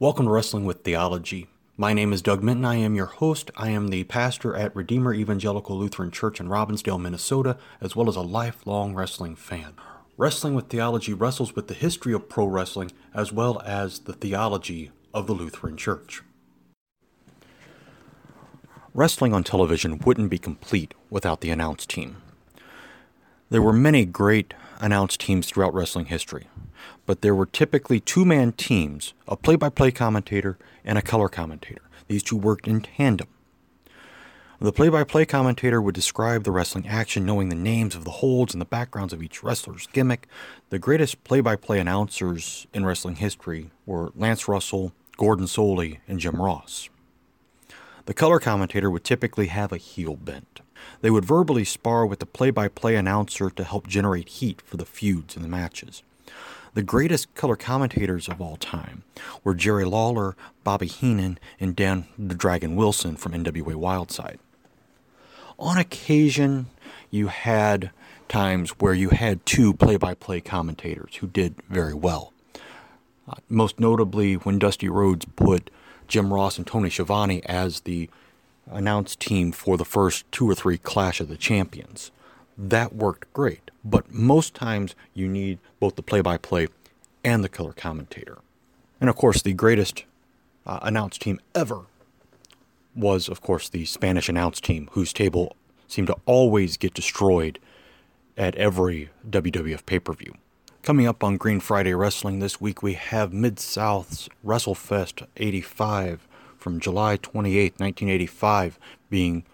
Welcome to Wrestling with Theology. My name is Doug Minton. I am your host. I am the pastor at Redeemer Evangelical Lutheran Church in Robbinsdale, Minnesota, as well as a lifelong wrestling fan. Wrestling with Theology wrestles with the history of pro wrestling as well as the theology of the Lutheran Church. Wrestling on television wouldn't be complete without the announce team. There were many great announce teams throughout wrestling history but there were typically two man teams a play by play commentator and a color commentator. These two worked in tandem. The play by play commentator would describe the wrestling action, knowing the names of the holds and the backgrounds of each wrestler's gimmick. The greatest play by play announcers in wrestling history were Lance Russell, Gordon Solie, and Jim Ross. The color commentator would typically have a heel bent. They would verbally spar with the play by play announcer to help generate heat for the feuds and the matches. The greatest color commentators of all time were Jerry Lawler, Bobby Heenan, and Dan the Dragon Wilson from NWA Wildside. On occasion, you had times where you had two play by play commentators who did very well. Uh, most notably, when Dusty Rhodes put Jim Ross and Tony Schiavone as the announced team for the first two or three Clash of the Champions that worked great. But most times you need both the play by play and the color commentator. And of course, the greatest uh, announce team ever was, of course, the Spanish announce team, whose table seemed to always get destroyed at every WWF pay per view. Coming up on Green Friday Wrestling this week, we have Mid South's WrestleFest 85 from July 28, 1985, being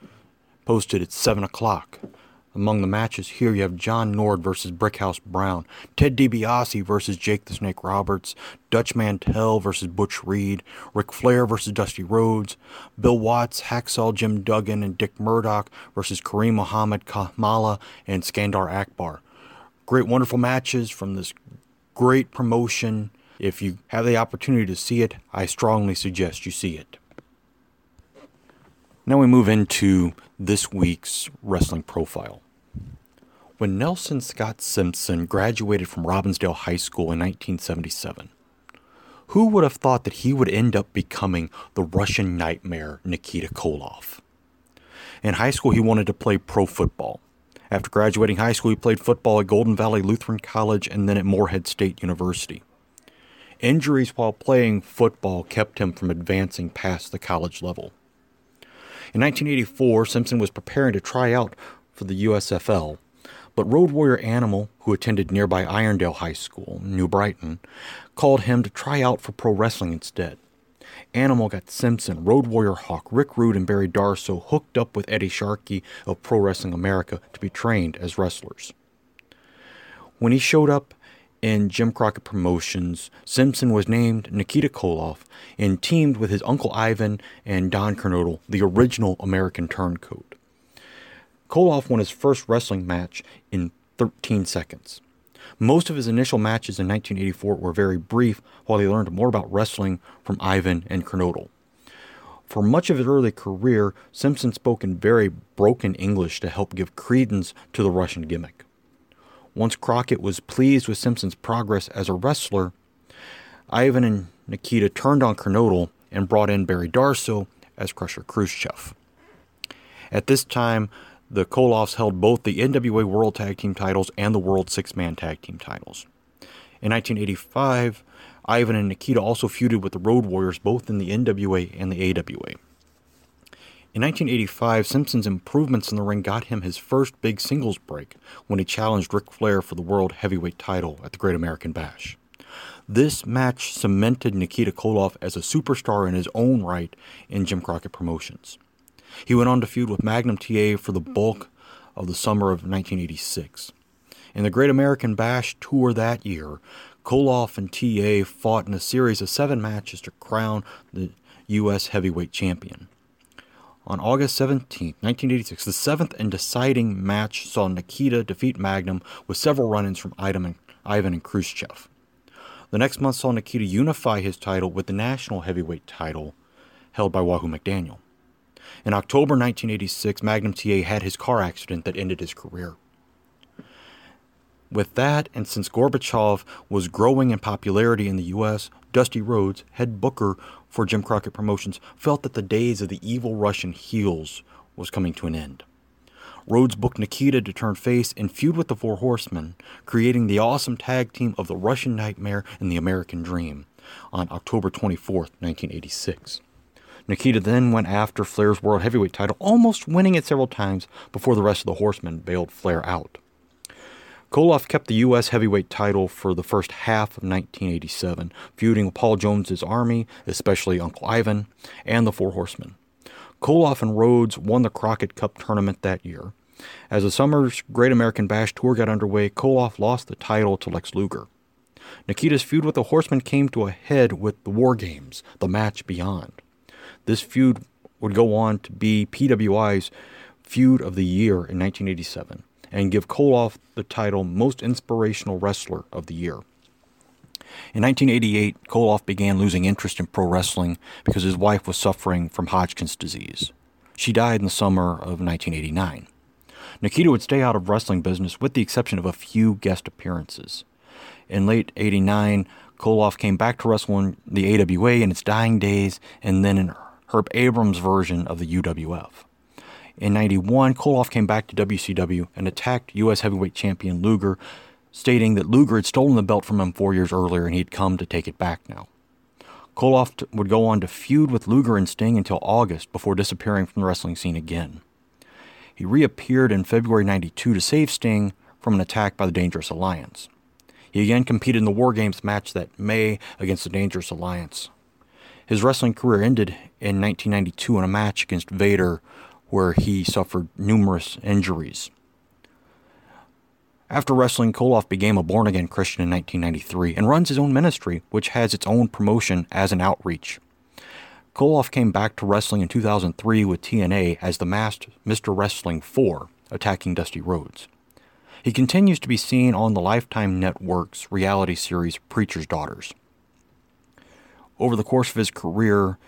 posted at 7 o'clock. Among the matches here, you have John Nord versus Brickhouse Brown, Ted DiBiase versus Jake the Snake Roberts, Dutch Mantell versus Butch Reed, Ric Flair versus Dusty Rhodes, Bill Watts, Hacksaw Jim Duggan, and Dick Murdoch versus Kareem Muhammad Kamala and Skandar Akbar. Great, wonderful matches from this great promotion. If you have the opportunity to see it, I strongly suggest you see it. Now we move into this week's wrestling profile. When Nelson Scott Simpson graduated from Robbinsdale High School in 1977, who would have thought that he would end up becoming the Russian nightmare Nikita Koloff? In high school, he wanted to play pro football. After graduating high school, he played football at Golden Valley Lutheran College and then at Morehead State University. Injuries while playing football kept him from advancing past the college level. In 1984, Simpson was preparing to try out for the USFL but Road Warrior Animal, who attended nearby Irondale High School, New Brighton, called him to try out for pro wrestling instead. Animal got Simpson, Road Warrior Hawk, Rick Rude, and Barry Darsow hooked up with Eddie Sharkey of Pro Wrestling America to be trained as wrestlers. When he showed up in Jim Crockett Promotions, Simpson was named Nikita Koloff and teamed with his uncle Ivan and Don Kernodle, the original American Turncoat. Koloff won his first wrestling match in 13 seconds. Most of his initial matches in 1984 were very brief while he learned more about wrestling from Ivan and Kernodle. For much of his early career, Simpson spoke in very broken English to help give credence to the Russian gimmick. Once Crockett was pleased with Simpson's progress as a wrestler, Ivan and Nikita turned on Kernodle and brought in Barry Darsow as Crusher Khrushchev. At this time, the Koloffs held both the NWA World Tag Team titles and the World Six Man Tag Team titles. In 1985, Ivan and Nikita also feuded with the Road Warriors both in the NWA and the AWA. In 1985, Simpson's improvements in the ring got him his first big singles break when he challenged Ric Flair for the World Heavyweight title at the Great American Bash. This match cemented Nikita Koloff as a superstar in his own right in Jim Crockett Promotions. He went on to feud with Magnum TA for the bulk of the summer of 1986. In the Great American Bash tour that year, Koloff and TA fought in a series of seven matches to crown the U.S. heavyweight champion. On August 17, 1986, the seventh and deciding match saw Nikita defeat Magnum with several run ins from Ivan and Khrushchev. The next month saw Nikita unify his title with the national heavyweight title held by Wahoo McDaniel. In October 1986, Magnum TA had his car accident that ended his career. With that, and since Gorbachev was growing in popularity in the US, Dusty Rhodes, head booker for Jim Crockett Promotions, felt that the days of the evil Russian heels was coming to an end. Rhodes booked Nikita to turn face and feud with the Four Horsemen, creating the awesome tag team of the Russian Nightmare and the American Dream on October 24, 1986. Nikita then went after Flair's World Heavyweight title, almost winning it several times before the rest of the Horsemen bailed Flair out. Koloff kept the U.S. heavyweight title for the first half of 1987, feuding with Paul Jones's army, especially Uncle Ivan, and the Four Horsemen. Koloff and Rhodes won the Crockett Cup tournament that year. As the summer's Great American Bash tour got underway, Koloff lost the title to Lex Luger. Nikita's feud with the Horsemen came to a head with the War Games, the match beyond. This feud would go on to be PWI's feud of the year in 1987 and give Koloff the title Most Inspirational Wrestler of the Year. In 1988, Koloff began losing interest in pro wrestling because his wife was suffering from Hodgkin's disease. She died in the summer of 1989. Nikita would stay out of wrestling business with the exception of a few guest appearances. In late 89, Koloff came back to wrestle in the AWA in its dying days and then in Herb Abrams' version of the UWF. In 91, Koloff came back to WCW and attacked U.S. heavyweight champion Luger, stating that Luger had stolen the belt from him four years earlier and he'd come to take it back now. Koloff would go on to feud with Luger and Sting until August before disappearing from the wrestling scene again. He reappeared in February 92 to save Sting from an attack by the Dangerous Alliance. He again competed in the War Games match that May against the Dangerous Alliance. His wrestling career ended in 1992 in a match against Vader where he suffered numerous injuries. After wrestling, Koloff became a born again Christian in 1993 and runs his own ministry, which has its own promotion as an outreach. Koloff came back to wrestling in 2003 with TNA as the masked Mr. Wrestling 4, attacking Dusty Rhodes. He continues to be seen on the Lifetime Network's reality series Preacher's Daughters. Over the course of his career,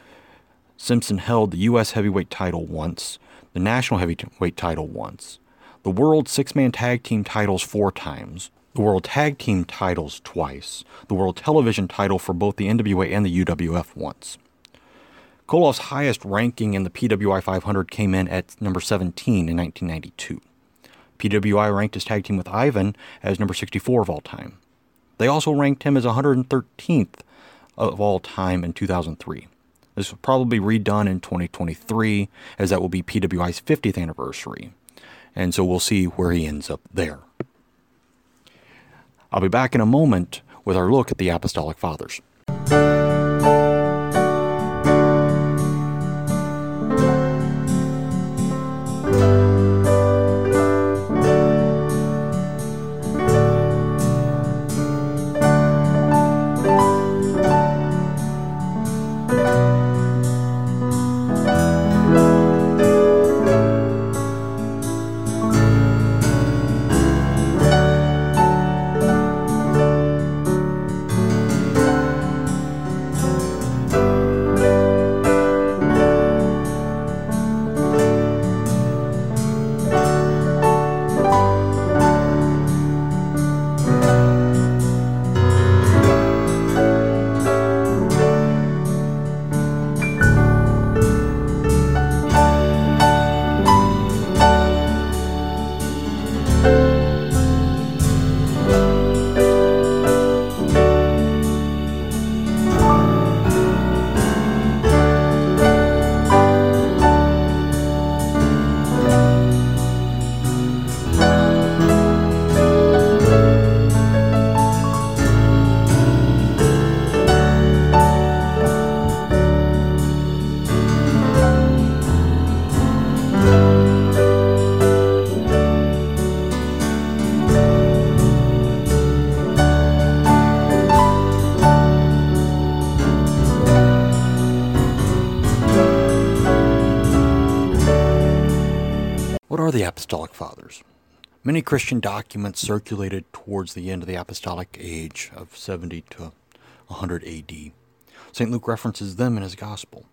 Simpson held the U.S. heavyweight title once, the national heavyweight title once, the world six man tag team titles four times, the world tag team titles twice, the world television title for both the NWA and the UWF once. Koloff's highest ranking in the PWI 500 came in at number 17 in 1992. PWI ranked his tag team with Ivan as number 64 of all time. They also ranked him as 113th of all time in 2003. This will probably be redone in 2023, as that will be PWI's 50th anniversary. And so we'll see where he ends up there. I'll be back in a moment with our look at the Apostolic Fathers. Apostolic Fathers. Many Christian documents circulated towards the end of the Apostolic Age of 70 to 100 AD. St. Luke references them in his Gospel.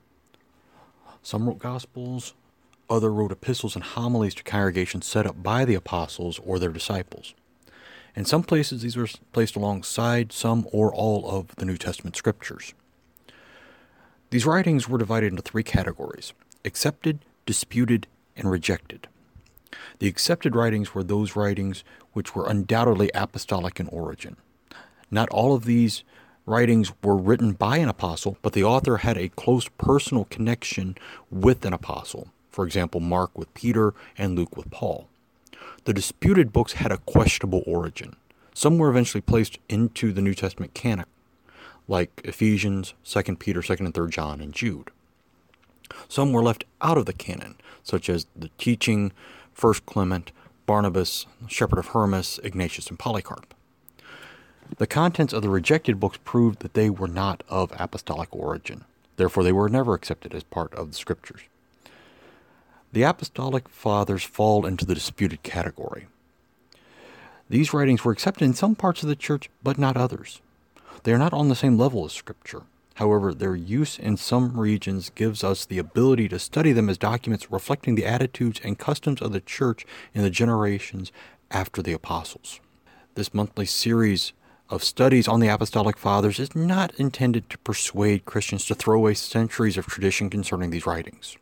Some wrote Gospels, other wrote epistles and homilies to congregations set up by the apostles or their disciples. In some places, these were placed alongside some or all of the New Testament scriptures. These writings were divided into three categories accepted, disputed, and rejected. The accepted writings were those writings which were undoubtedly apostolic in origin. Not all of these writings were written by an apostle, but the author had a close personal connection with an apostle. For example, Mark with Peter and Luke with Paul. The disputed books had a questionable origin. Some were eventually placed into the New Testament canon, like Ephesians, 2 Peter, 2 and 3 John, and Jude. Some were left out of the canon, such as the teaching, 1 Clement, Barnabas, Shepherd of Hermas, Ignatius, and Polycarp. The contents of the rejected books proved that they were not of apostolic origin. Therefore, they were never accepted as part of the scriptures. The apostolic fathers fall into the disputed category. These writings were accepted in some parts of the church, but not others. They are not on the same level as scripture. However, their use in some regions gives us the ability to study them as documents reflecting the attitudes and customs of the church in the generations after the apostles. This monthly series of studies on the Apostolic Fathers is not intended to persuade Christians to throw away centuries of tradition concerning these writings.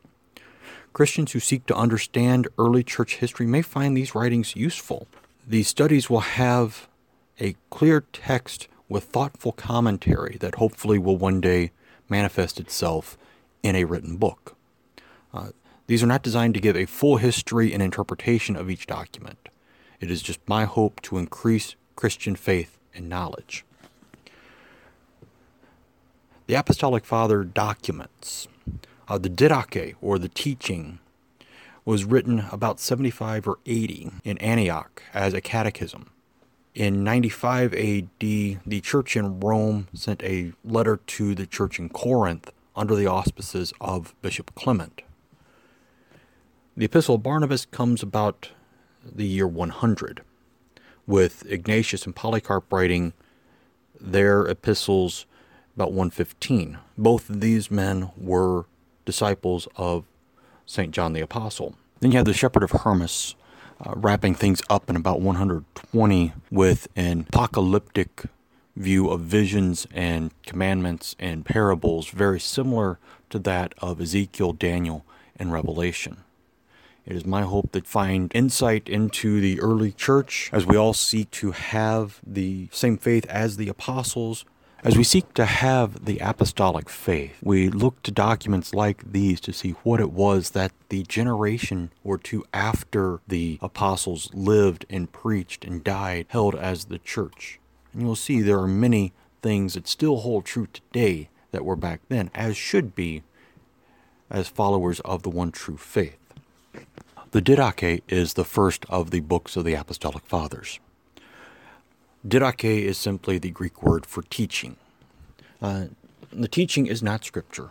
Christians who seek to understand early church history may find these writings useful. These studies will have a clear text with thoughtful commentary that hopefully will one day manifest itself in a written book. Uh, these are not designed to give a full history and interpretation of each document. It is just my hope to increase Christian faith and knowledge. The Apostolic Father documents, uh, the Didache, or the teaching, was written about 75 or 80 in Antioch as a catechism. In 95 AD, the church in Rome sent a letter to the church in Corinth under the auspices of Bishop Clement. The Epistle of Barnabas comes about the year 100 with Ignatius and Polycarp writing their epistles about 115. Both of these men were disciples of St. John the Apostle. Then you have the Shepherd of Hermas uh, wrapping things up in about 120 with an apocalyptic view of visions and commandments and parables, very similar to that of Ezekiel, Daniel, and Revelation. It is my hope that find insight into the early church as we all seek to have the same faith as the apostles. As we seek to have the apostolic faith, we look to documents like these to see what it was that the generation or two after the apostles lived and preached and died held as the church. And you'll see there are many things that still hold true today that were back then, as should be as followers of the one true faith. The Didache is the first of the books of the Apostolic Fathers. Didache is simply the Greek word for teaching. Uh, the teaching is not scripture.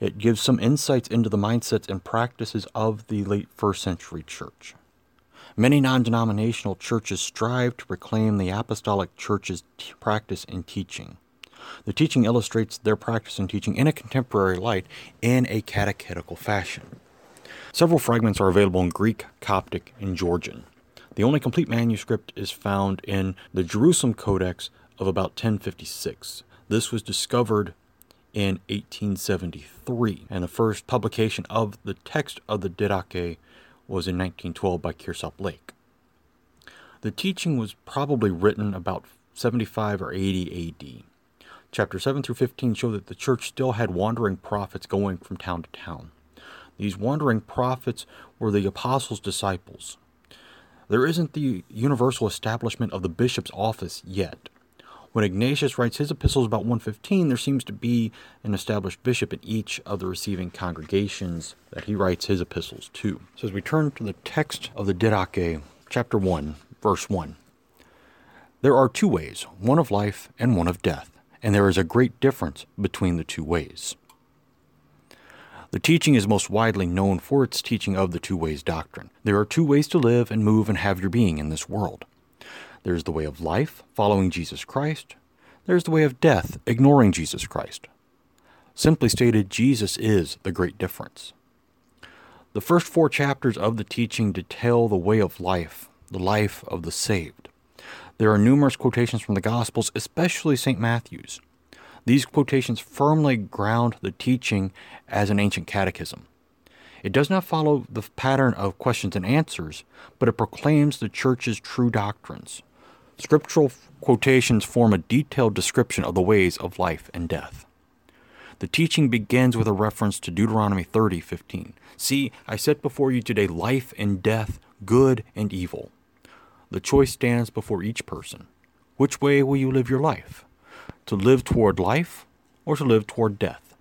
It gives some insights into the mindsets and practices of the late first century church. Many non denominational churches strive to proclaim the apostolic church's t- practice and teaching. The teaching illustrates their practice and teaching in a contemporary light in a catechetical fashion. Several fragments are available in Greek, Coptic, and Georgian. The only complete manuscript is found in the Jerusalem Codex of about 1056. This was discovered in 1873, and the first publication of the text of the Didache was in 1912 by Kirsopp Lake. The teaching was probably written about 75 or 80 AD. Chapter 7 through 15 show that the church still had wandering prophets going from town to town. These wandering prophets were the apostles' disciples. There isn't the universal establishment of the bishop's office yet. When Ignatius writes his epistles about 115, there seems to be an established bishop in each of the receiving congregations that he writes his epistles to. So as we turn to the text of the Didache, chapter 1, verse 1. There are two ways, one of life and one of death, and there is a great difference between the two ways. The teaching is most widely known for its teaching of the two ways doctrine. There are two ways to live and move and have your being in this world. There's the way of life, following Jesus Christ. There's the way of death, ignoring Jesus Christ. Simply stated, Jesus is the great difference. The first four chapters of the teaching detail the way of life, the life of the saved. There are numerous quotations from the Gospels, especially St. Matthew's. These quotations firmly ground the teaching as an ancient catechism. It does not follow the pattern of questions and answers, but it proclaims the Church's true doctrines. Scriptural quotations form a detailed description of the ways of life and death. The teaching begins with a reference to Deuteronomy 30:15. See, I set before you today life and death, good and evil. The choice stands before each person. Which way will you live your life? To live toward life or to live toward death?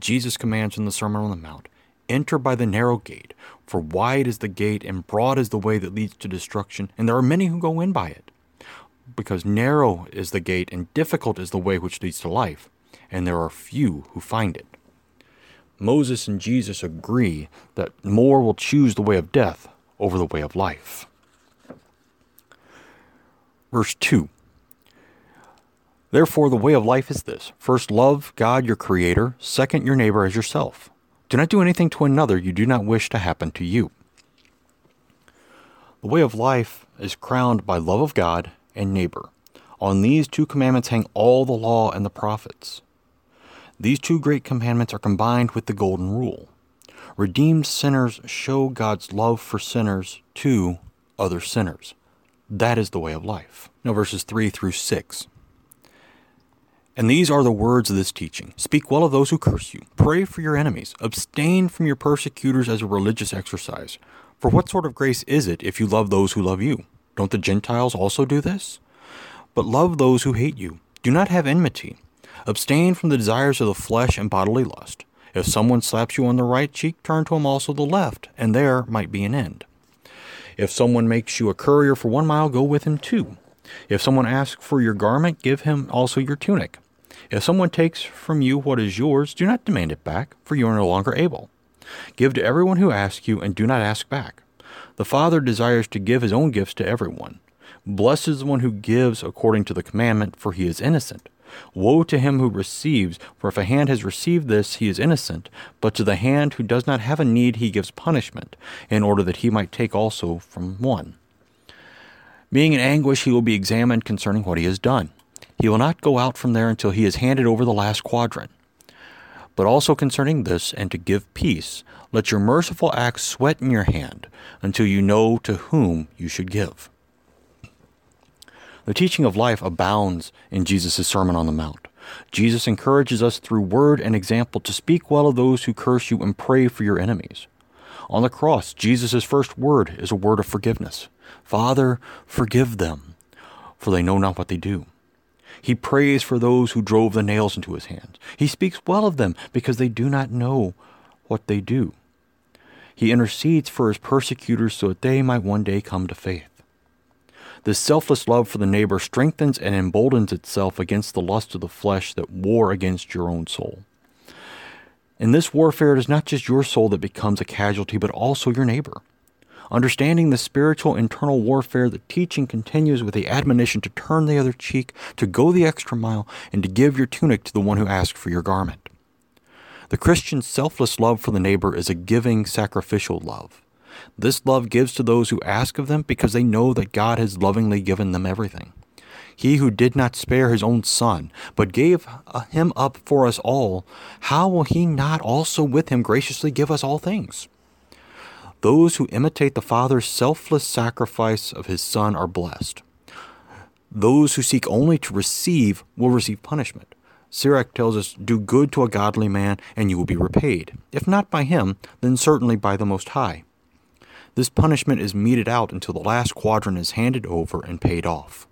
Jesus commands in the Sermon on the Mount Enter by the narrow gate, for wide is the gate and broad is the way that leads to destruction, and there are many who go in by it. Because narrow is the gate and difficult is the way which leads to life, and there are few who find it. Moses and Jesus agree that more will choose the way of death over the way of life. Verse 2 Therefore, the way of life is this first, love God your Creator, second, your neighbor as yourself. Do not do anything to another you do not wish to happen to you. The way of life is crowned by love of God and neighbor. On these two commandments hang all the law and the prophets. These two great commandments are combined with the Golden Rule. Redeemed sinners show God's love for sinners to other sinners. That is the way of life. Now, verses 3 through 6. And these are the words of this teaching Speak well of those who curse you, pray for your enemies, abstain from your persecutors as a religious exercise. For what sort of grace is it if you love those who love you? Don't the Gentiles also do this? But love those who hate you. Do not have enmity. Abstain from the desires of the flesh and bodily lust. If someone slaps you on the right cheek, turn to him also the left, and there might be an end. If someone makes you a courier for one mile, go with him two. If someone asks for your garment, give him also your tunic. If someone takes from you what is yours, do not demand it back, for you are no longer able. Give to everyone who asks you, and do not ask back. The Father desires to give his own gifts to everyone. Blessed is the one who gives according to the commandment, for he is innocent. Woe to him who receives, for if a hand has received this, he is innocent. But to the hand who does not have a need, he gives punishment, in order that he might take also from one. Being in anguish, he will be examined concerning what he has done. He will not go out from there until he has handed over the last quadrant. But also concerning this, and to give peace, let your merciful acts sweat in your hand until you know to whom you should give. The teaching of life abounds in Jesus' Sermon on the Mount. Jesus encourages us through word and example to speak well of those who curse you and pray for your enemies. On the cross, Jesus' first word is a word of forgiveness. Father, forgive them, for they know not what they do. He prays for those who drove the nails into his hands. He speaks well of them because they do not know what they do. He intercedes for his persecutors so that they might one day come to faith. This selfless love for the neighbor strengthens and emboldens itself against the lust of the flesh that war against your own soul. In this warfare, it is not just your soul that becomes a casualty, but also your neighbor. Understanding the spiritual internal warfare, the teaching continues with the admonition to turn the other cheek, to go the extra mile, and to give your tunic to the one who asks for your garment. The Christian's selfless love for the neighbor is a giving, sacrificial love. This love gives to those who ask of them because they know that God has lovingly given them everything. He who did not spare his own son, but gave uh, him up for us all, how will he not also with him graciously give us all things? Those who imitate the Father's selfless sacrifice of his Son are blessed. Those who seek only to receive will receive punishment. Sirach tells us, Do good to a godly man, and you will be repaid. If not by him, then certainly by the Most High. This punishment is meted out until the last quadrant is handed over and paid off.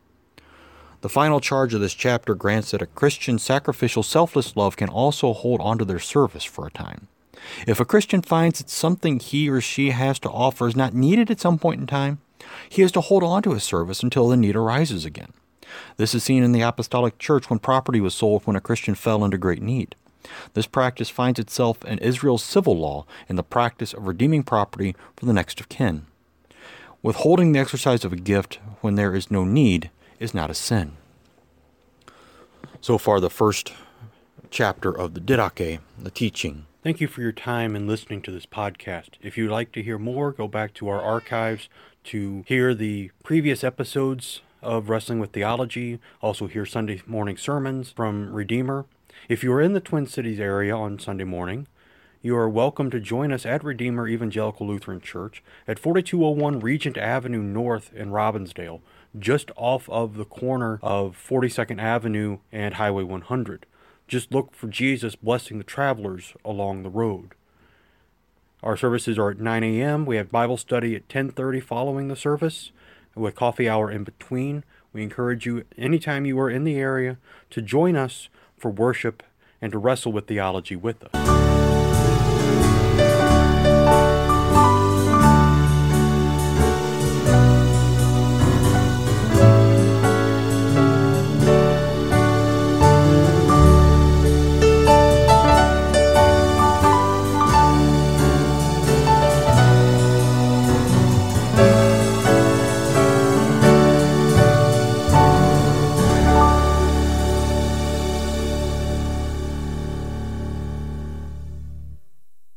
The final charge of this chapter grants that a Christian sacrificial selfless love can also hold on to their service for a time. If a Christian finds that something he or she has to offer is not needed at some point in time, he has to hold on to his service until the need arises again. This is seen in the Apostolic Church when property was sold when a Christian fell into great need. This practice finds itself in Israel's civil law in the practice of redeeming property for the next of kin. Withholding the exercise of a gift when there is no need is not a sin. So far, the first chapter of the Didache, the teaching. Thank you for your time and listening to this podcast. If you'd like to hear more, go back to our archives to hear the previous episodes of Wrestling with Theology. Also, hear Sunday morning sermons from Redeemer. If you are in the Twin Cities area on Sunday morning, you are welcome to join us at Redeemer Evangelical Lutheran Church at 4201 Regent Avenue North in Robbinsdale, just off of the corner of 42nd Avenue and Highway 100. Just look for Jesus blessing the travelers along the road. Our services are at 9 a.m. We have Bible study at 10:30 following the service, with coffee hour in between. We encourage you anytime you are in the area to join us for worship and to wrestle with theology with us.